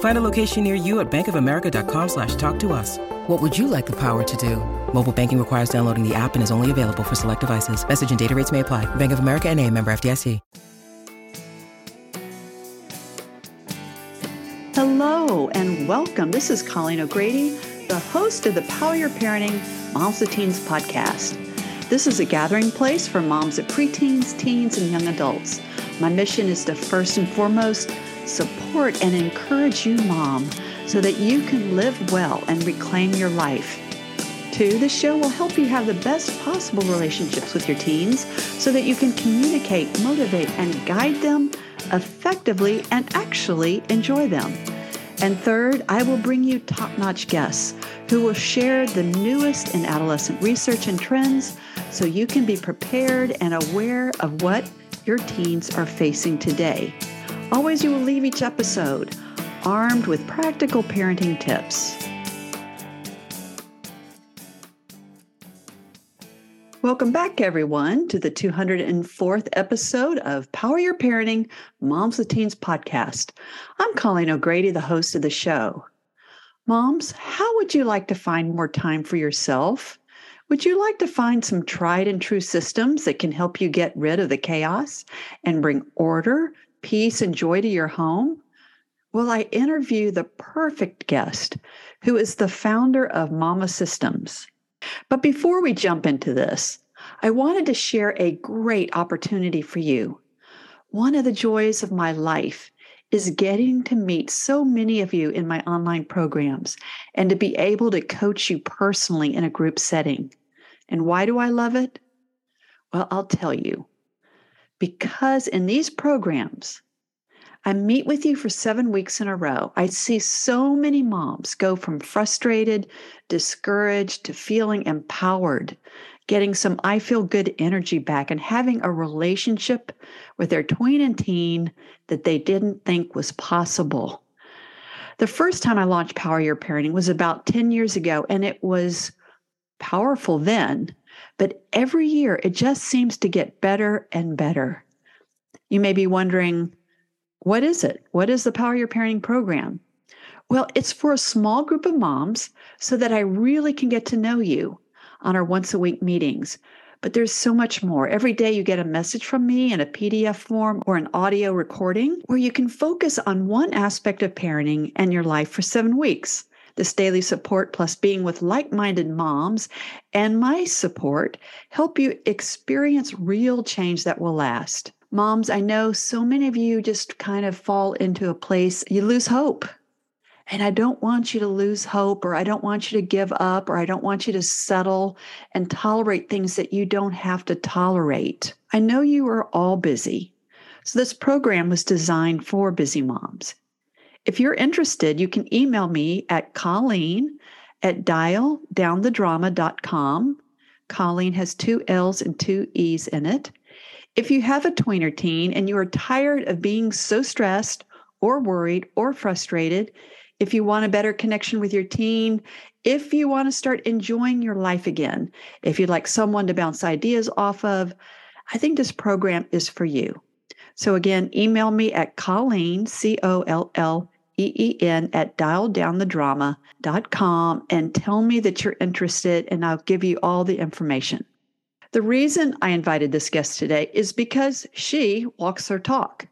Find a location near you at bankofamerica.com slash talk to us. What would you like the power to do? Mobile banking requires downloading the app and is only available for select devices. Message and data rates may apply. Bank of America and a member FDIC. Hello and welcome. This is Colleen O'Grady, the host of the Power Your Parenting Moms to Teens podcast. This is a gathering place for moms of preteens, teens, and young adults. My mission is to first and foremost support and encourage you, mom, so that you can live well and reclaim your life. Two, this show will help you have the best possible relationships with your teens so that you can communicate, motivate, and guide them effectively and actually enjoy them. And third, I will bring you top notch guests who will share the newest in adolescent research and trends so you can be prepared and aware of what your teens are facing today. Always, you will leave each episode armed with practical parenting tips. Welcome back, everyone, to the 204th episode of Power Your Parenting Moms with Teens podcast. I'm Colleen O'Grady, the host of the show. Moms, how would you like to find more time for yourself? Would you like to find some tried and true systems that can help you get rid of the chaos and bring order, peace, and joy to your home? Well, I interview the perfect guest who is the founder of Mama Systems. But before we jump into this, I wanted to share a great opportunity for you. One of the joys of my life is getting to meet so many of you in my online programs and to be able to coach you personally in a group setting. And why do I love it? Well, I'll tell you. Because in these programs, I meet with you for seven weeks in a row. I see so many moms go from frustrated, discouraged to feeling empowered, getting some I feel good energy back, and having a relationship with their tween and teen that they didn't think was possible. The first time I launched Power Your Parenting was about 10 years ago, and it was powerful then. But every year it just seems to get better and better. You may be wondering, what is it? What is the Power Your Parenting program? Well, it's for a small group of moms so that I really can get to know you on our once a week meetings. But there's so much more. Every day you get a message from me in a PDF form or an audio recording where you can focus on one aspect of parenting and your life for seven weeks. This daily support, plus being with like minded moms and my support, help you experience real change that will last. Moms, I know so many of you just kind of fall into a place you lose hope. And I don't want you to lose hope, or I don't want you to give up, or I don't want you to settle and tolerate things that you don't have to tolerate. I know you are all busy. So, this program was designed for busy moms. If you're interested, you can email me at Colleen at dialdownthedrama.com. Colleen has two L's and two E's in it. If you have a tweener teen and you are tired of being so stressed or worried or frustrated, if you want a better connection with your teen, if you want to start enjoying your life again, if you'd like someone to bounce ideas off of, I think this program is for you. So again, email me at Colleen, C O L L E E N at dialdownthedrama.com and tell me that you're interested, and I'll give you all the information. The reason I invited this guest today is because she walks her talk.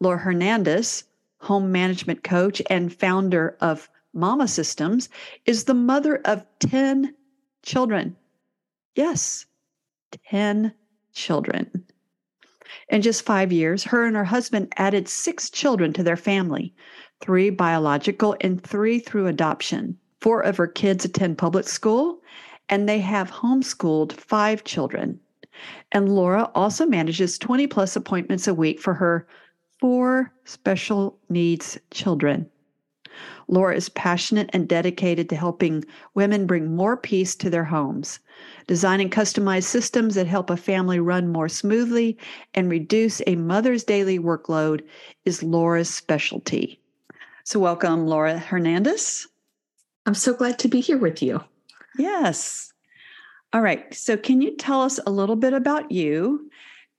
Laura Hernandez, home management coach and founder of Mama Systems, is the mother of 10 children. Yes, 10 children. In just five years, her and her husband added six children to their family three biological and three through adoption. Four of her kids attend public school, and they have homeschooled five children. And Laura also manages 20 plus appointments a week for her four special needs children. Laura is passionate and dedicated to helping women bring more peace to their homes. Designing customized systems that help a family run more smoothly and reduce a mother's daily workload is Laura's specialty. So, welcome, Laura Hernandez. I'm so glad to be here with you. Yes. All right. So, can you tell us a little bit about you?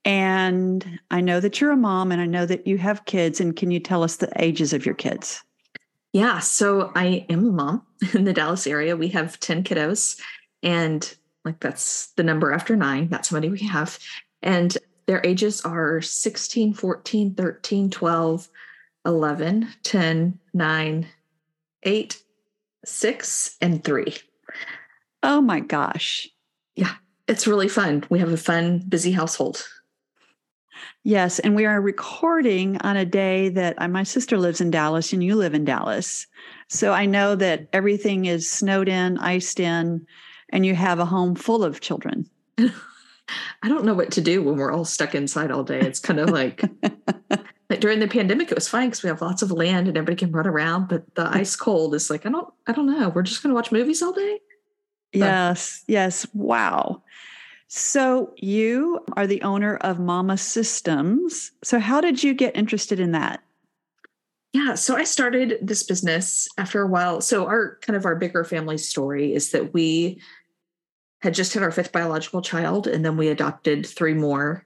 And I know that you're a mom and I know that you have kids. And can you tell us the ages of your kids? Yeah. So, I am a mom in the Dallas area. We have 10 kiddos, and like that's the number after nine. That's how many we have. And their ages are 16, 14, 13, 12, 11, 10, 9, 8, 6, and 3. Oh my gosh. Yeah, it's really fun. We have a fun, busy household. Yes, and we are recording on a day that uh, my sister lives in Dallas and you live in Dallas. So I know that everything is snowed in, iced in, and you have a home full of children. I don't know what to do when we're all stuck inside all day. It's kind of like like during the pandemic, it was fine because we have lots of land and everybody can run around. But the ice cold is like, I don't, I don't know. We're just going to watch movies all day. Yes, yes. Wow. So you are the owner of Mama Systems. So how did you get interested in that? Yeah, so I started this business after a while. So our kind of our bigger family story is that we had just had our fifth biological child and then we adopted three more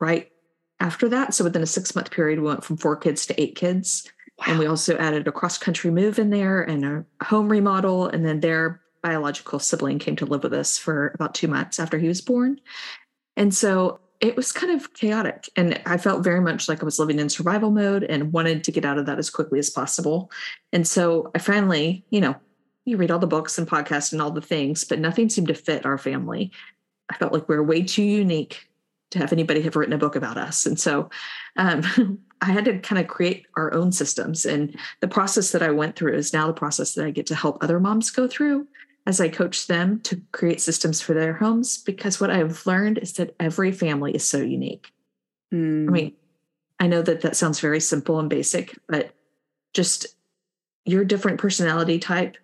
right after that. So within a six month period, we went from four kids to eight kids. Wow. And we also added a cross country move in there and a home remodel. And then their biological sibling came to live with us for about two months after he was born. And so it was kind of chaotic. And I felt very much like I was living in survival mode and wanted to get out of that as quickly as possible. And so I finally, you know, you read all the books and podcasts and all the things, but nothing seemed to fit our family. I felt like we were way too unique to have anybody have written a book about us. And so um, I had to kind of create our own systems. And the process that I went through is now the process that I get to help other moms go through as I coach them to create systems for their homes. Because what I've learned is that every family is so unique. Mm. I mean, I know that that sounds very simple and basic, but just your different personality type,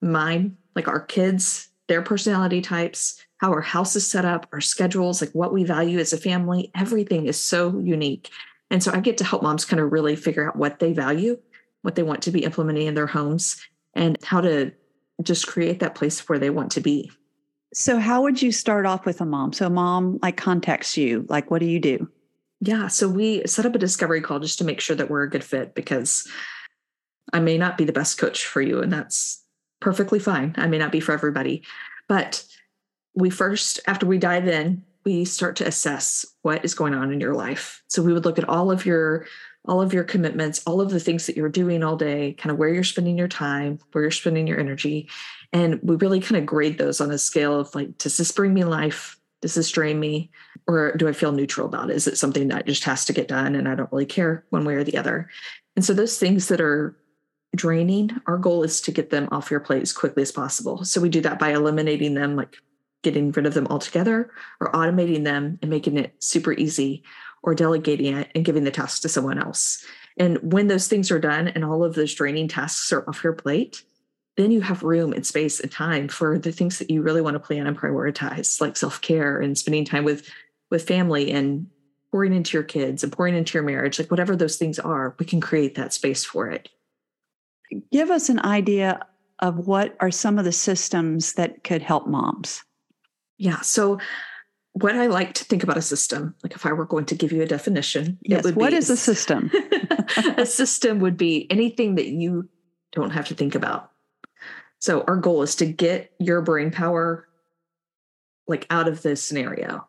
mine, like our kids, their personality types, how our house is set up, our schedules, like what we value as a family, everything is so unique. And so I get to help moms kind of really figure out what they value, what they want to be implementing in their homes, and how to just create that place where they want to be. So, how would you start off with a mom? So, mom like contacts you, like, what do you do? Yeah. So, we set up a discovery call just to make sure that we're a good fit because I may not be the best coach for you, and that's perfectly fine. I may not be for everybody. But we first, after we dive in, we start to assess what is going on in your life. So we would look at all of your all of your commitments, all of the things that you're doing all day, kind of where you're spending your time, where you're spending your energy. And we really kind of grade those on a scale of like, does this bring me life? Does this drain me? Or do I feel neutral about it? Is it something that just has to get done and I don't really care one way or the other? And so those things that are draining, our goal is to get them off your plate as quickly as possible. So we do that by eliminating them, like getting rid of them altogether or automating them and making it super easy or delegating it and giving the task to someone else. And when those things are done and all of those draining tasks are off your plate, then you have room and space and time for the things that you really want to plan and prioritize, like self-care and spending time with with family and pouring into your kids and pouring into your marriage, like whatever those things are, we can create that space for it. Give us an idea of what are some of the systems that could help moms. Yeah. So what I like to think about a system, like if I were going to give you a definition, yes, what is a system? a system would be anything that you don't have to think about. So our goal is to get your brain power like out of this scenario.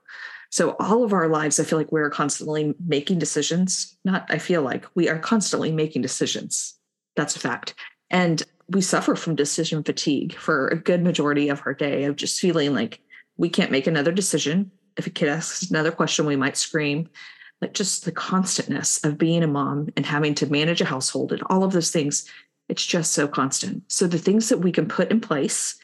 So all of our lives, I feel like we're constantly making decisions. Not I feel like we are constantly making decisions. That's a fact. And we suffer from decision fatigue for a good majority of our day of just feeling like we can't make another decision. If a kid asks another question, we might scream. Like just the constantness of being a mom and having to manage a household and all of those things, it's just so constant. So the things that we can put in place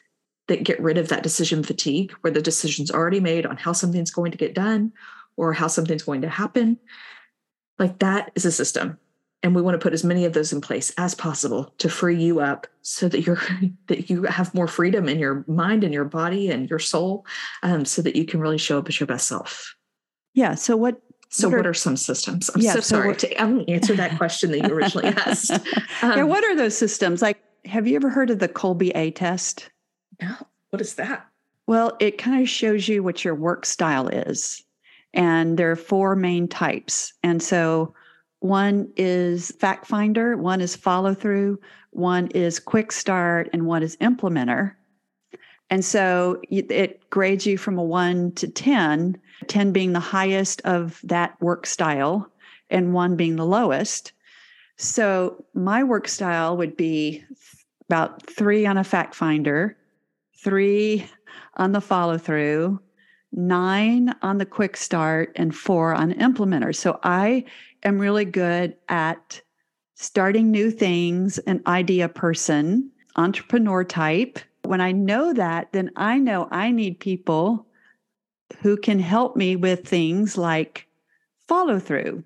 that get rid of that decision fatigue, where the decision's already made on how something's going to get done or how something's going to happen, like that is a system and we want to put as many of those in place as possible to free you up so that you're that you have more freedom in your mind and your body and your soul um, so that you can really show up as your best self. Yeah so what so what are, what are some systems? I'm yeah, so, so sorry what, to um, answer that question that you originally asked. Um, yeah what are those systems? Like have you ever heard of the Kolbe A test? No what is that? Well it kind of shows you what your work style is and there are four main types and so one is fact finder, one is follow through, one is quick start, and one is implementer. And so it grades you from a one to 10, 10 being the highest of that work style, and one being the lowest. So my work style would be about three on a fact finder, three on the follow through, nine on the quick start, and four on implementer. So I am really good at starting new things, an idea person, entrepreneur type. When I know that, then I know I need people who can help me with things like follow through.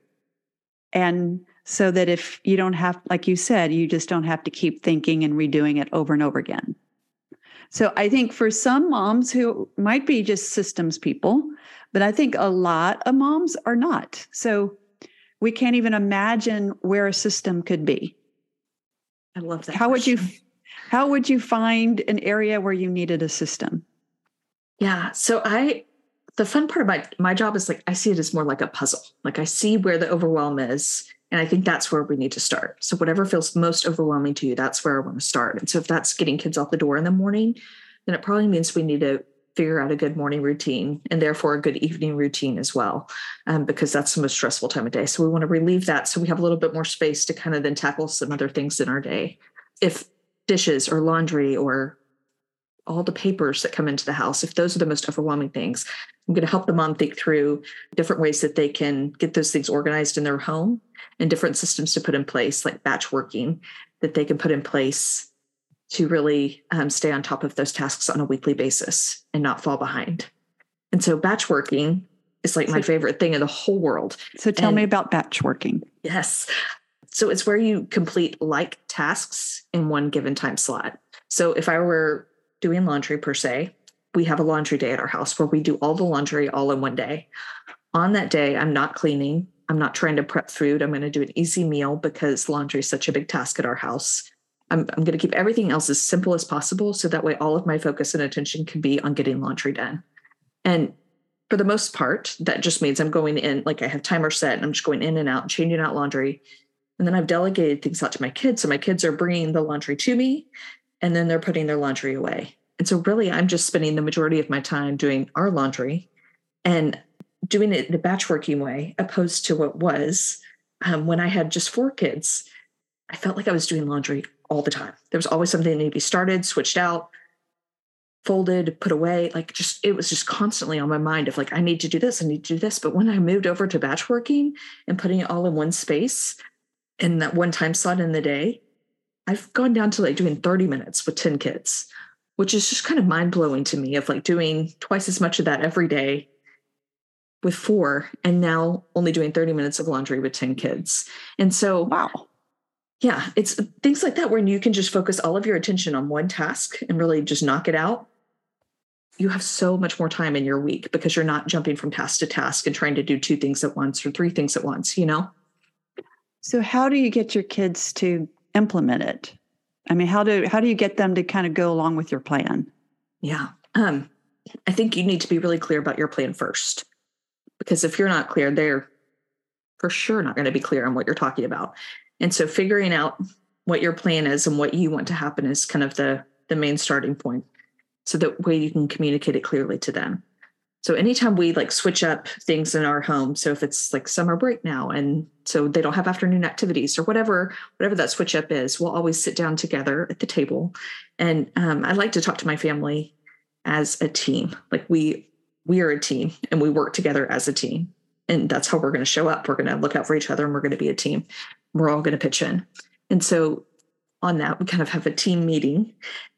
And so that if you don't have, like you said, you just don't have to keep thinking and redoing it over and over again. So I think for some moms who might be just systems people, but I think a lot of moms are not. So we can't even imagine where a system could be. I love that. How question. would you how would you find an area where you needed a system? Yeah. So I the fun part about my job is like I see it as more like a puzzle. Like I see where the overwhelm is. And I think that's where we need to start. So whatever feels most overwhelming to you, that's where I want to start. And so if that's getting kids out the door in the morning, then it probably means we need to figure out a good morning routine and therefore a good evening routine as well, um, because that's the most stressful time of day. So we want to relieve that so we have a little bit more space to kind of then tackle some other things in our day. If dishes or laundry or all the papers that come into the house, if those are the most overwhelming things, I'm going to help the mom think through different ways that they can get those things organized in their home and different systems to put in place, like batch working that they can put in place to really um, stay on top of those tasks on a weekly basis and not fall behind. And so batch working is like so, my favorite thing in the whole world. So tell and, me about batch working. Yes. So it's where you complete like tasks in one given time slot. So if I were doing laundry per se, we have a laundry day at our house where we do all the laundry all in one day. On that day, I'm not cleaning. I'm not trying to prep food. I'm going to do an easy meal because laundry is such a big task at our house. I'm, I'm going to keep everything else as simple as possible so that way all of my focus and attention can be on getting laundry done. And for the most part, that just means I'm going in, like I have timer set and I'm just going in and out and changing out laundry. And then I've delegated things out to my kids. So my kids are bringing the laundry to me and then they're putting their laundry away. And so really, I'm just spending the majority of my time doing our laundry and doing it in the batch working way, opposed to what was um, when I had just four kids. I felt like I was doing laundry all the time. There was always something that needed to be started, switched out, folded, put away. Like just it was just constantly on my mind of like, I need to do this, I need to do this. But when I moved over to batch working and putting it all in one space in that one time slot in the day, I've gone down to like doing 30 minutes with 10 kids, which is just kind of mind blowing to me of like doing twice as much of that every day with four and now only doing 30 minutes of laundry with 10 kids. And so wow yeah, it's uh, things like that where you can just focus all of your attention on one task and really just knock it out. You have so much more time in your week because you're not jumping from task to task and trying to do two things at once or three things at once, you know? So how do you get your kids to implement it? I mean, how do how do you get them to kind of go along with your plan? Yeah. Um I think you need to be really clear about your plan first. Because if you're not clear, they're for sure not going to be clear on what you're talking about. And so figuring out what your plan is and what you want to happen is kind of the the main starting point. So that way you can communicate it clearly to them. So anytime we like switch up things in our home, so if it's like summer break now and so they don't have afternoon activities or whatever, whatever that switch up is, we'll always sit down together at the table. And um, I like to talk to my family as a team. Like we we are a team and we work together as a team. And that's how we're going to show up. We're going to look out for each other and we're going to be a team. We're all going to pitch in. And so on that, we kind of have a team meeting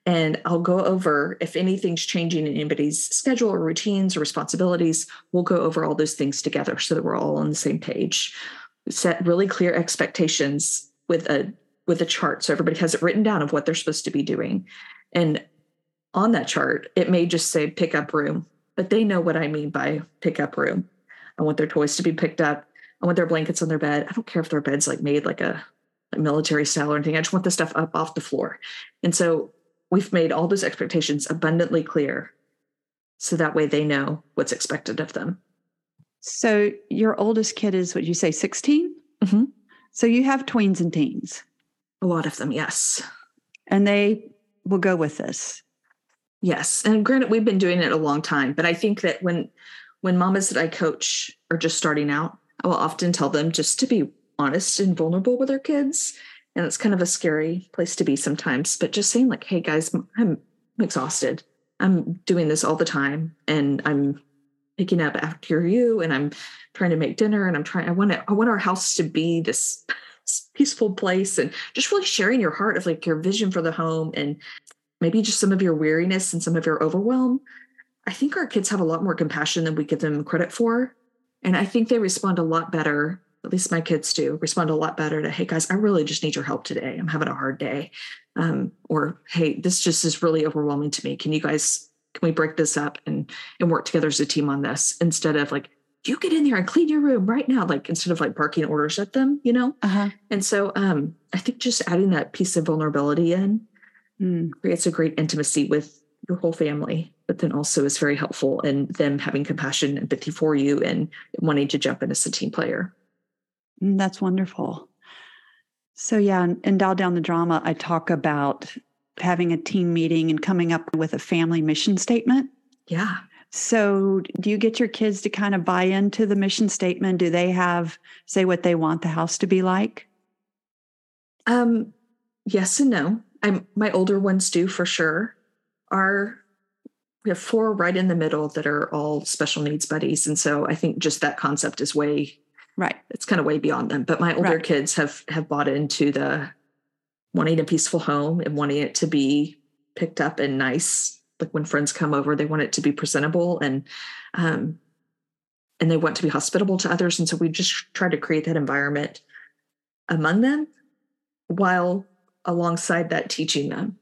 and I'll go over if anything's changing in anybody's schedule or routines or responsibilities, we'll go over all those things together so that we're all on the same page. Set really clear expectations with a with a chart so everybody has it written down of what they're supposed to be doing. And on that chart, it may just say pick up room, but they know what I mean by pick up room. I want their toys to be picked up. I want their blankets on their bed. I don't care if their bed's like made like a, military style or anything. I just want the stuff up off the floor. And so we've made all those expectations abundantly clear so that way they know what's expected of them. So your oldest kid is what you say 16? Mm-hmm. So you have tweens and teens. A lot of them, yes. And they will go with this. Yes. And granted, we've been doing it a long time, but I think that when when mamas that I coach are just starting out, I will often tell them just to be honest and vulnerable with their kids. And it's kind of a scary place to be sometimes, but just saying, like, hey guys, I'm exhausted. I'm doing this all the time and I'm picking up after you and I'm trying to make dinner and I'm trying I want to I want our house to be this peaceful place and just really sharing your heart of like your vision for the home and maybe just some of your weariness and some of your overwhelm. I think our kids have a lot more compassion than we give them credit for. And I think they respond a lot better, at least my kids do, respond a lot better to, hey guys, I really just need your help today. I'm having a hard day. Um, or hey, this just is really overwhelming to me. Can you guys can we break this up and and work together as a team on this instead of like you get in there and clean your room right now like instead of like barking orders at them you know uh-huh. and so um i think just adding that piece of vulnerability in mm. creates a great intimacy with your whole family but then also is very helpful in them having compassion and empathy for you and wanting to jump in as a team player that's wonderful so yeah in dial down the drama i talk about having a team meeting and coming up with a family mission statement. Yeah. So, do you get your kids to kind of buy into the mission statement? Do they have say what they want the house to be like? Um, yes and no. I'm my older ones do for sure. Our we have four right in the middle that are all special needs buddies, and so I think just that concept is way right. It's kind of way beyond them. But my older right. kids have have bought into the wanting a peaceful home and wanting it to be picked up and nice. Like when friends come over, they want it to be presentable and um, and they want to be hospitable to others. And so we just try to create that environment among them while alongside that teaching them.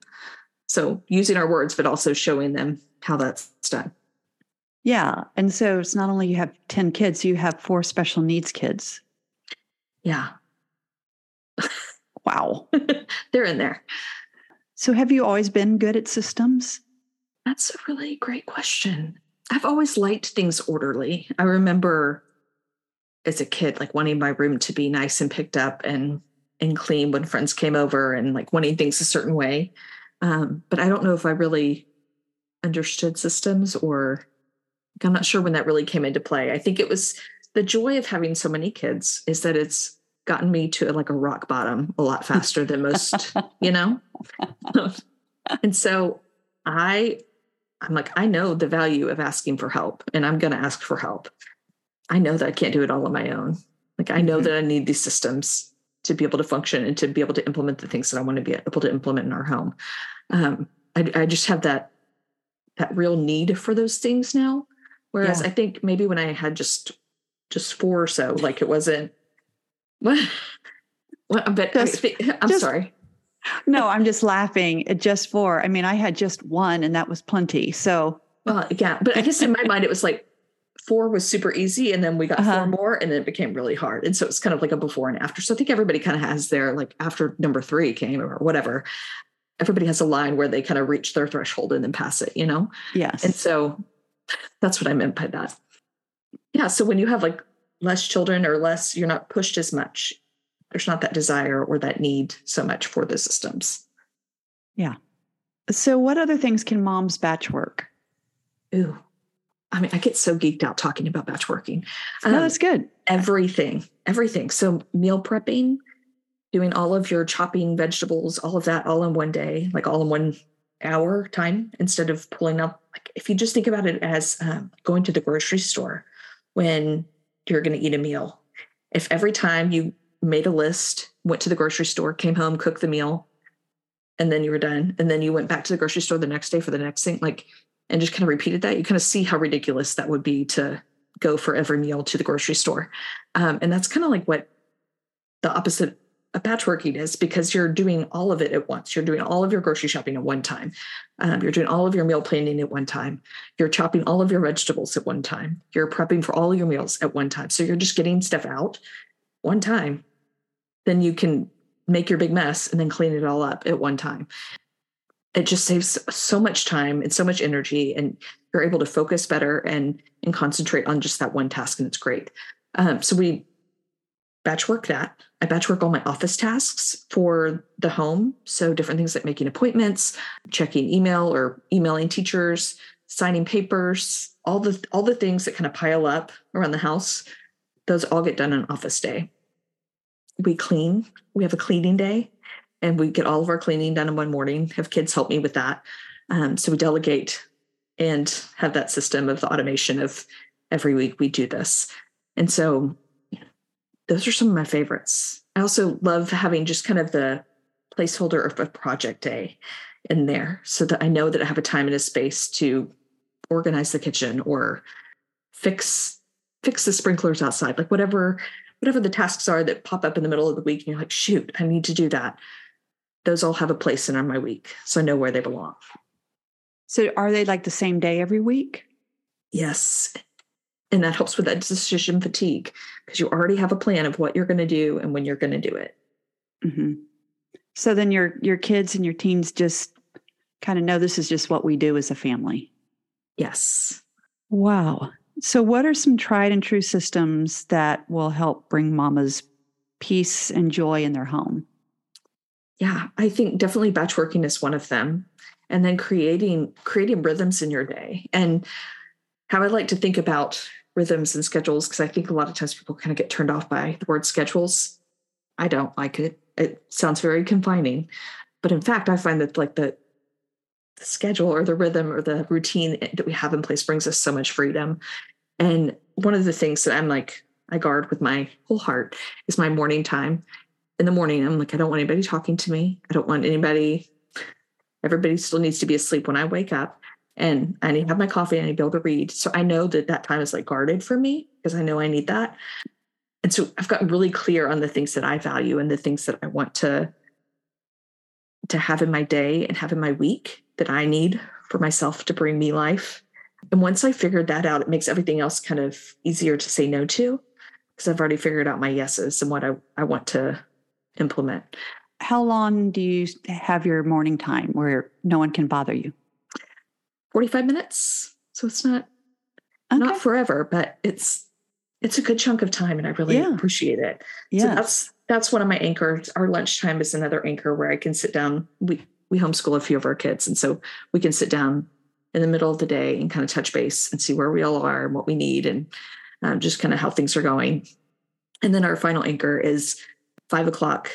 So using our words, but also showing them how that's done. Yeah. And so it's not only you have 10 kids, you have four special needs kids. Yeah. Wow. They're in there. So, have you always been good at systems? That's a really great question. I've always liked things orderly. I remember as a kid, like wanting my room to be nice and picked up and and clean when friends came over and like wanting things a certain way. Um, but I don't know if I really understood systems or I'm not sure when that really came into play. I think it was the joy of having so many kids is that it's gotten me to like a rock bottom a lot faster than most, you know? and so I I'm like, I know the value of asking for help and I'm going to ask for help. I know that I can't do it all on my own. Like, I know mm-hmm. that I need these systems to be able to function and to be able to implement the things that I want to be able to implement in our home. Um, I, I just have that, that real need for those things now. Whereas yeah. I think maybe when I had just, just four or so, like it wasn't, what? What? But just, I'm just, sorry. No, I'm just laughing at just four. I mean, I had just one, and that was plenty. So, well, yeah, but I guess in my mind it was like four was super easy, and then we got uh-huh. four more, and then it became really hard. And so it's kind of like a before and after. So I think everybody kind of has their like after number three came or whatever. Everybody has a line where they kind of reach their threshold and then pass it, you know? Yes. And so that's what I meant by that. Yeah. So when you have like less children or less, you're not pushed as much. There's not that desire or that need so much for the systems. Yeah. So, what other things can moms batch work? Ooh, I mean, I get so geeked out talking about batch working. Um, no, that's good. Everything, everything. So, meal prepping, doing all of your chopping vegetables, all of that all in one day, like all in one hour time instead of pulling up. Like, if you just think about it as um, going to the grocery store when you're going to eat a meal, if every time you made a list, went to the grocery store, came home, cooked the meal, and then you were done. And then you went back to the grocery store the next day for the next thing, like, and just kind of repeated that. You kind of see how ridiculous that would be to go for every meal to the grocery store. Um, and that's kind of like what the opposite of batch working is because you're doing all of it at once. You're doing all of your grocery shopping at one time. Um, you're doing all of your meal planning at one time. You're chopping all of your vegetables at one time. You're prepping for all your meals at one time. So you're just getting stuff out one time. Then you can make your big mess and then clean it all up at one time. It just saves so much time and so much energy, and you're able to focus better and and concentrate on just that one task, and it's great. Um, so we batch work that. I batch work all my office tasks for the home. So different things like making appointments, checking email or emailing teachers, signing papers, all the all the things that kind of pile up around the house. Those all get done on office day we clean. We have a cleaning day and we get all of our cleaning done in one morning. Have kids help me with that. Um, so we delegate and have that system of the automation of every week we do this. And so those are some of my favorites. I also love having just kind of the placeholder of a project day in there so that I know that I have a time and a space to organize the kitchen or fix fix the sprinklers outside like whatever whatever the tasks are that pop up in the middle of the week and you're like shoot i need to do that. Those all have a place in my week so i know where they belong. So are they like the same day every week? Yes and that helps with that decision fatigue because you already have a plan of what you're going to do and when you're going to do it mm-hmm. so then your your kids and your teens just kind of know this is just what we do as a family yes wow so, what are some tried and true systems that will help bring mamas peace and joy in their home? Yeah, I think definitely batch working is one of them. And then creating creating rhythms in your day. And how I like to think about rhythms and schedules, because I think a lot of times people kind of get turned off by the word schedules. I don't like it. It sounds very confining. But in fact, I find that like the the schedule or the rhythm or the routine that we have in place brings us so much freedom. And one of the things that I'm like, I guard with my whole heart is my morning time. In the morning, I'm like, I don't want anybody talking to me. I don't want anybody, everybody still needs to be asleep when I wake up. And I need to have my coffee and I need to be able to read. So I know that that time is like guarded for me because I know I need that. And so I've gotten really clear on the things that I value and the things that I want to to have in my day and have in my week that I need for myself to bring me life. And once I figured that out, it makes everything else kind of easier to say no to because I've already figured out my yeses and what I, I want to implement. How long do you have your morning time where no one can bother you? 45 minutes. So it's not okay. not forever, but it's it's a good chunk of time and I really yeah. appreciate it. Yeah. So that's that's one of my anchors. Our lunchtime is another anchor where I can sit down. We we homeschool a few of our kids. And so we can sit down in the middle of the day and kind of touch base and see where we all are and what we need and um, just kind of how things are going. And then our final anchor is five o'clock.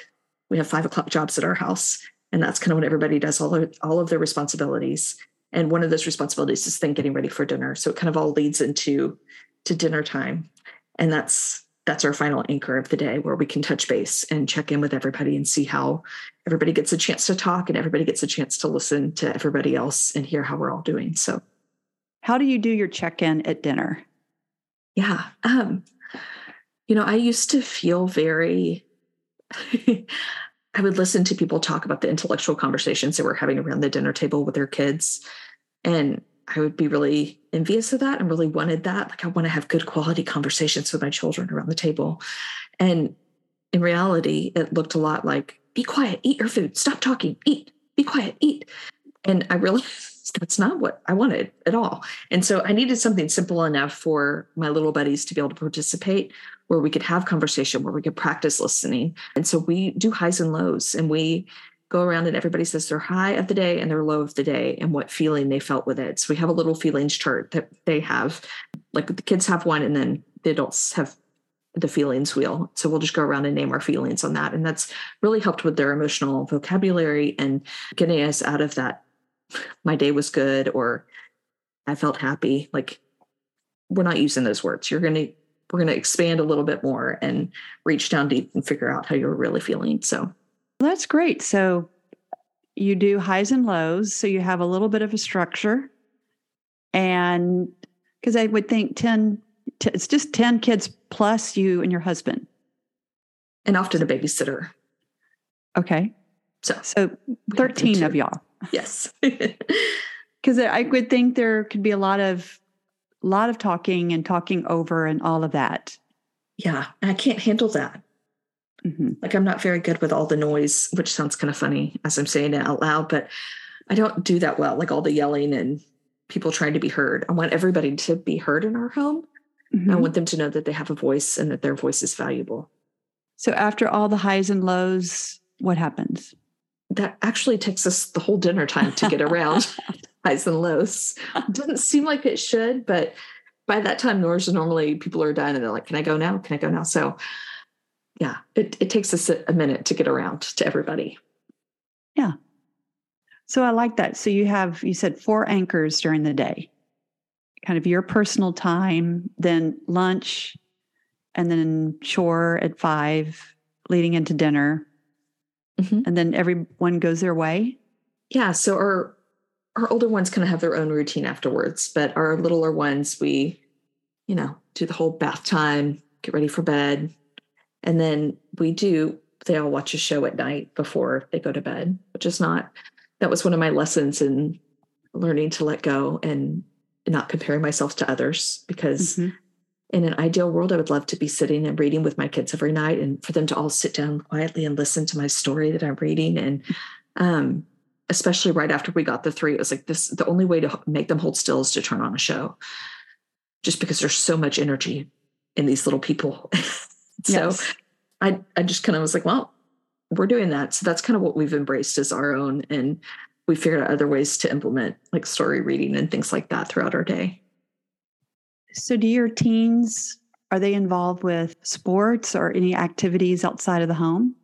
We have five o'clock jobs at our house. And that's kind of when everybody does all of, all of their responsibilities. And one of those responsibilities is then getting ready for dinner. So it kind of all leads into to dinner time. And that's that's our final anchor of the day where we can touch base and check in with everybody and see how everybody gets a chance to talk and everybody gets a chance to listen to everybody else and hear how we're all doing. So, how do you do your check in at dinner? Yeah. Um, you know, I used to feel very, I would listen to people talk about the intellectual conversations they we're having around the dinner table with their kids. And I would be really envious of that and really wanted that. Like, I want to have good quality conversations with my children around the table. And in reality, it looked a lot like be quiet, eat your food, stop talking, eat, be quiet, eat. And I realized that's not what I wanted at all. And so I needed something simple enough for my little buddies to be able to participate, where we could have conversation, where we could practice listening. And so we do highs and lows, and we go around and everybody says their high of the day and their low of the day and what feeling they felt with it. So we have a little feelings chart that they have. Like the kids have one, and then the adults have the feelings wheel. So we'll just go around and name our feelings on that. And that's really helped with their emotional vocabulary and getting us out of that my day was good or I felt happy. Like we're not using those words. You're going to, we're going to expand a little bit more and reach down deep and figure out how you're really feeling. So that's great. So you do highs and lows. So you have a little bit of a structure. And because I would think 10, t- it's just 10 kids plus you and your husband. And often a babysitter. Okay. So, so 13 of y'all. Yes. Because I would think there could be a lot of, lot of talking and talking over and all of that. Yeah. I can't handle that. Mm-hmm. Like I'm not very good with all the noise, which sounds kind of funny as I'm saying it out loud, but I don't do that well. Like all the yelling and people trying to be heard. I want everybody to be heard in our home. Mm-hmm. I want them to know that they have a voice and that their voice is valuable. So after all the highs and lows, what happens? That actually takes us the whole dinner time to get around highs and lows. Doesn't seem like it should, but by that time, Nora's normally people are done and they're like, "Can I go now? Can I go now?" So yeah, it, it takes us a minute to get around to everybody. Yeah. So I like that. So you have, you said four anchors during the day, kind of your personal time, then lunch, and then chore at five, leading into dinner. Mm-hmm. And then everyone goes their way. Yeah. So our, our older ones kind of have their own routine afterwards, but our littler ones, we, you know, do the whole bath time, get ready for bed, and then we do, they all watch a show at night before they go to bed, which is not, that was one of my lessons in learning to let go and not comparing myself to others because mm-hmm. in an ideal world, I would love to be sitting and reading with my kids every night and for them to all sit down quietly and listen to my story that I'm reading. And, um, especially right after we got the three, it was like this the only way to make them hold still is to turn on a show just because there's so much energy in these little people. So yes. I, I just kind of was like, well, we're doing that. So that's kind of what we've embraced as our own. And we figured out other ways to implement like story reading and things like that throughout our day. So do your teens, are they involved with sports or any activities outside of the home?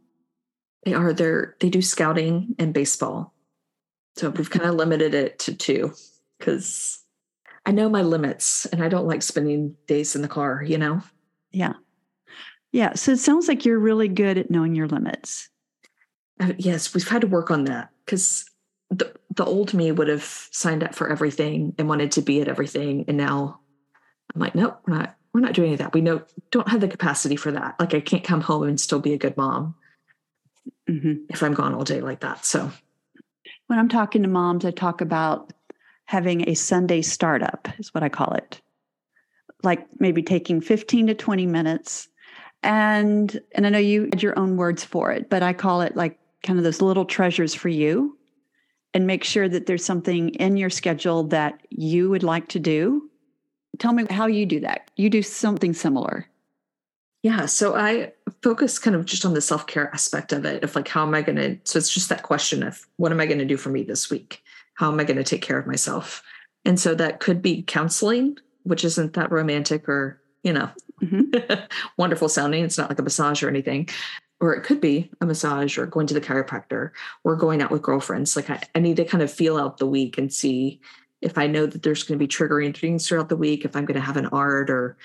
They are. They're, they do scouting and baseball. So we've kind of limited it to two because I know my limits and I don't like spending days in the car, you know? Yeah. Yeah. So it sounds like you're really good at knowing your limits. Uh, yes, we've had to work on that because the the old me would have signed up for everything and wanted to be at everything, and now I'm like, nope, we're not. We're not doing that. We know don't have the capacity for that. Like I can't come home and still be a good mom mm-hmm. if I'm gone all day like that. So when I'm talking to moms, I talk about having a Sunday startup, is what I call it. Like maybe taking 15 to 20 minutes and and i know you had your own words for it but i call it like kind of those little treasures for you and make sure that there's something in your schedule that you would like to do. Tell me how you do that. You do something similar yeah so i focus kind of just on the self-care aspect of it of like how am i going to so it's just that question of what am i going to do for me this week how am i going to take care of myself and so that could be counseling which isn't that romantic or you know mm-hmm. wonderful sounding. It's not like a massage or anything. Or it could be a massage or going to the chiropractor or going out with girlfriends. Like I, I need to kind of feel out the week and see if I know that there's going to be triggering things throughout the week, if I'm going to have an ARD or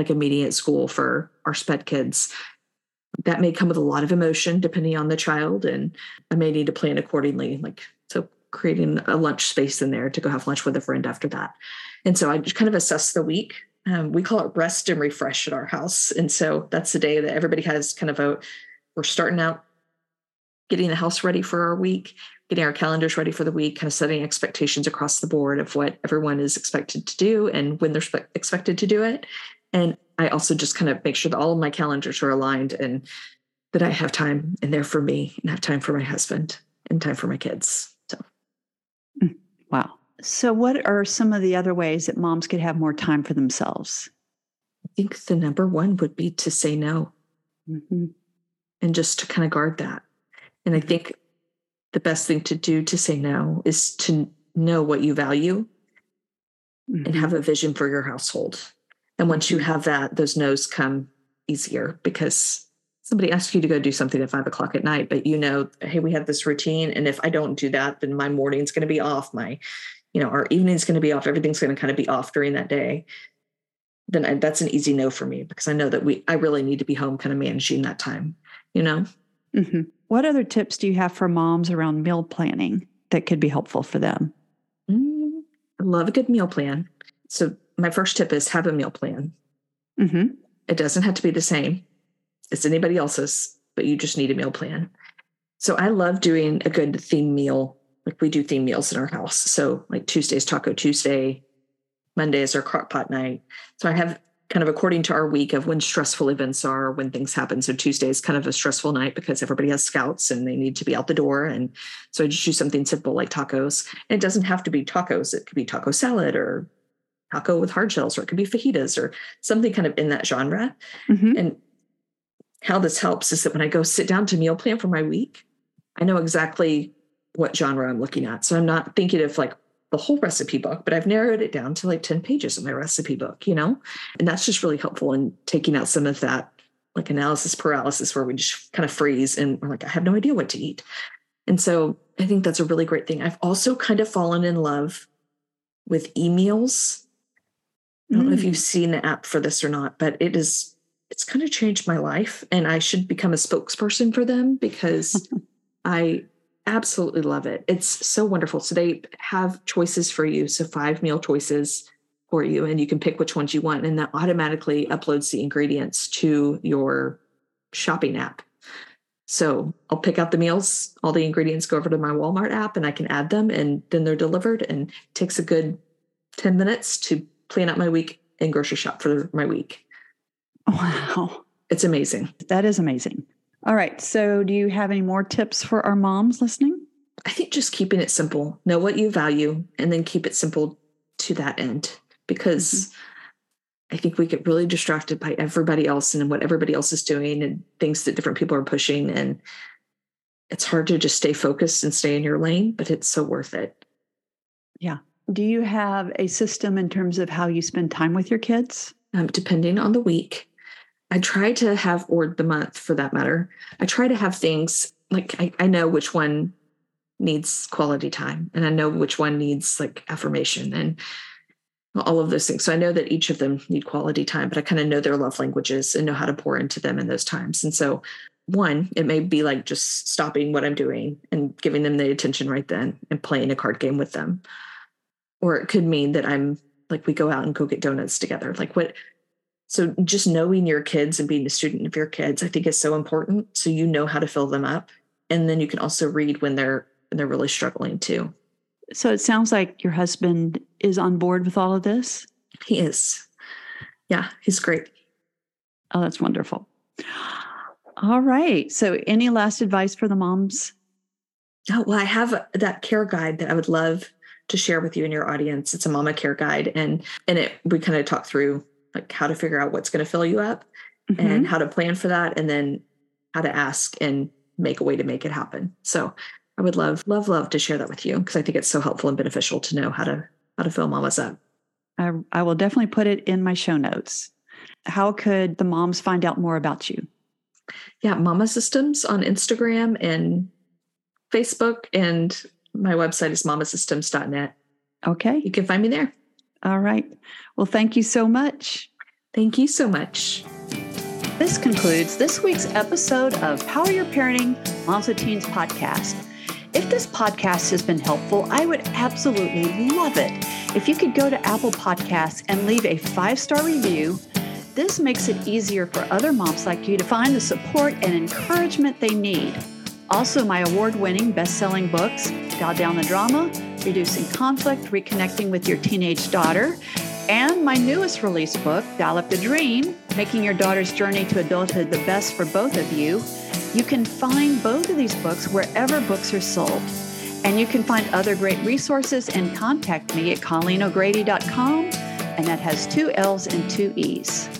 like meeting school for our SPED kids. That may come with a lot of emotion depending on the child, and I may need to plan accordingly. Like, so creating a lunch space in there to go have lunch with a friend after that. And so I just kind of assess the week um, we call it rest and refresh at our house. And so that's the day that everybody has kind of a, we're starting out getting the house ready for our week, getting our calendars ready for the week, kind of setting expectations across the board of what everyone is expected to do and when they're expected to do it. And I also just kind of make sure that all of my calendars are aligned and that I have time in there for me and have time for my husband and time for my kids. So, wow, So, what are some of the other ways that moms could have more time for themselves? I think the number one would be to say no mm-hmm. and just to kind of guard that. And I mm-hmm. think the best thing to do to say no is to know what you value mm-hmm. and have a vision for your household. And once you have that, those no's come easier because somebody asks you to go do something at five o'clock at night, but you know, hey, we have this routine. And if I don't do that, then my morning's going to be off. My, you know, our evening's going to be off. Everything's going to kind of be off during that day. Then I, that's an easy no for me because I know that we, I really need to be home kind of managing that time, you know? Mm-hmm. What other tips do you have for moms around meal planning that could be helpful for them? Mm, I love a good meal plan. So, my first tip is have a meal plan. Mm-hmm. It doesn't have to be the same as anybody else's, but you just need a meal plan. So, I love doing a good theme meal. Like we do theme meals in our house. So, like Tuesday's Taco Tuesday, Mondays are crock pot night. So, I have kind of according to our week of when stressful events are, when things happen. So Tuesday is kind of a stressful night because everybody has scouts and they need to be out the door. And so I just do something simple like tacos. And it doesn't have to be tacos. It could be taco salad or taco with hard shells, or it could be fajitas or something kind of in that genre. Mm-hmm. And how this helps is that when I go sit down to meal plan for my week, I know exactly what genre I'm looking at. So I'm not thinking of like, the whole recipe book, but I've narrowed it down to like 10 pages of my recipe book, you know? And that's just really helpful in taking out some of that like analysis paralysis where we just kind of freeze and we're like, I have no idea what to eat. And so I think that's a really great thing. I've also kind of fallen in love with eMeals. I don't mm. know if you've mm. seen the app for this or not, but it is it's kind of changed my life and I should become a spokesperson for them because I absolutely love it. It's so wonderful. So they have choices for you. So five meal choices for you, and you can pick which ones you want. And that automatically uploads the ingredients to your shopping app. So I'll pick out the meals, all the ingredients go over to my Walmart app and I can add them and then they're delivered and it takes a good 10 minutes to plan out my week and grocery shop for my week. Wow. It's amazing. That is amazing. All right. So, do you have any more tips for our moms listening? I think just keeping it simple. Know what you value and then keep it simple to that end because mm-hmm. I think we get really distracted by everybody else and what everybody else is doing and things that different people are pushing. And it's hard to just stay focused and stay in your lane, but it's so worth it. Yeah. Do you have a system in terms of how you spend time with your kids? Um, depending on the week, I try to have, or the month for that matter, I try to have things like I, I know which one needs quality time and I know which one needs like affirmation and all of those things. So I know that each of them need quality time, but I kind of know their love languages and know how to pour into them in those times. And so, one, it may be like just stopping what I'm doing and giving them the attention right then and playing a card game with them. Or it could mean that I'm like, we go out and go get donuts together. Like, what so just knowing your kids and being a student of your kids, I think is so important. So you know how to fill them up. And then you can also read when they're when they're really struggling too. So it sounds like your husband is on board with all of this. He is. Yeah, he's great. Oh, that's wonderful. All right. So any last advice for the moms? Oh, well, I have that care guide that I would love to share with you and your audience. It's a mama care guide. And and it we kind of talk through like how to figure out what's going to fill you up mm-hmm. and how to plan for that and then how to ask and make a way to make it happen so i would love love love to share that with you because i think it's so helpful and beneficial to know how to how to fill mamas up I, I will definitely put it in my show notes how could the moms find out more about you yeah mama systems on instagram and facebook and my website is mamasystems.net okay you can find me there all right. Well, thank you so much. Thank you so much. This concludes this week's episode of Power Your Parenting Moms with Teens podcast. If this podcast has been helpful, I would absolutely love it if you could go to Apple Podcasts and leave a five star review. This makes it easier for other moms like you to find the support and encouragement they need. Also, my award winning best selling books, Dial Down the Drama, Reducing Conflict, Reconnecting with Your Teenage Daughter, and my newest release book, Dial Up the Dream, Making Your Daughter's Journey to Adulthood the Best for Both of You. You can find both of these books wherever books are sold. And you can find other great resources and contact me at ColleenO'Grady.com, and that has two L's and two E's.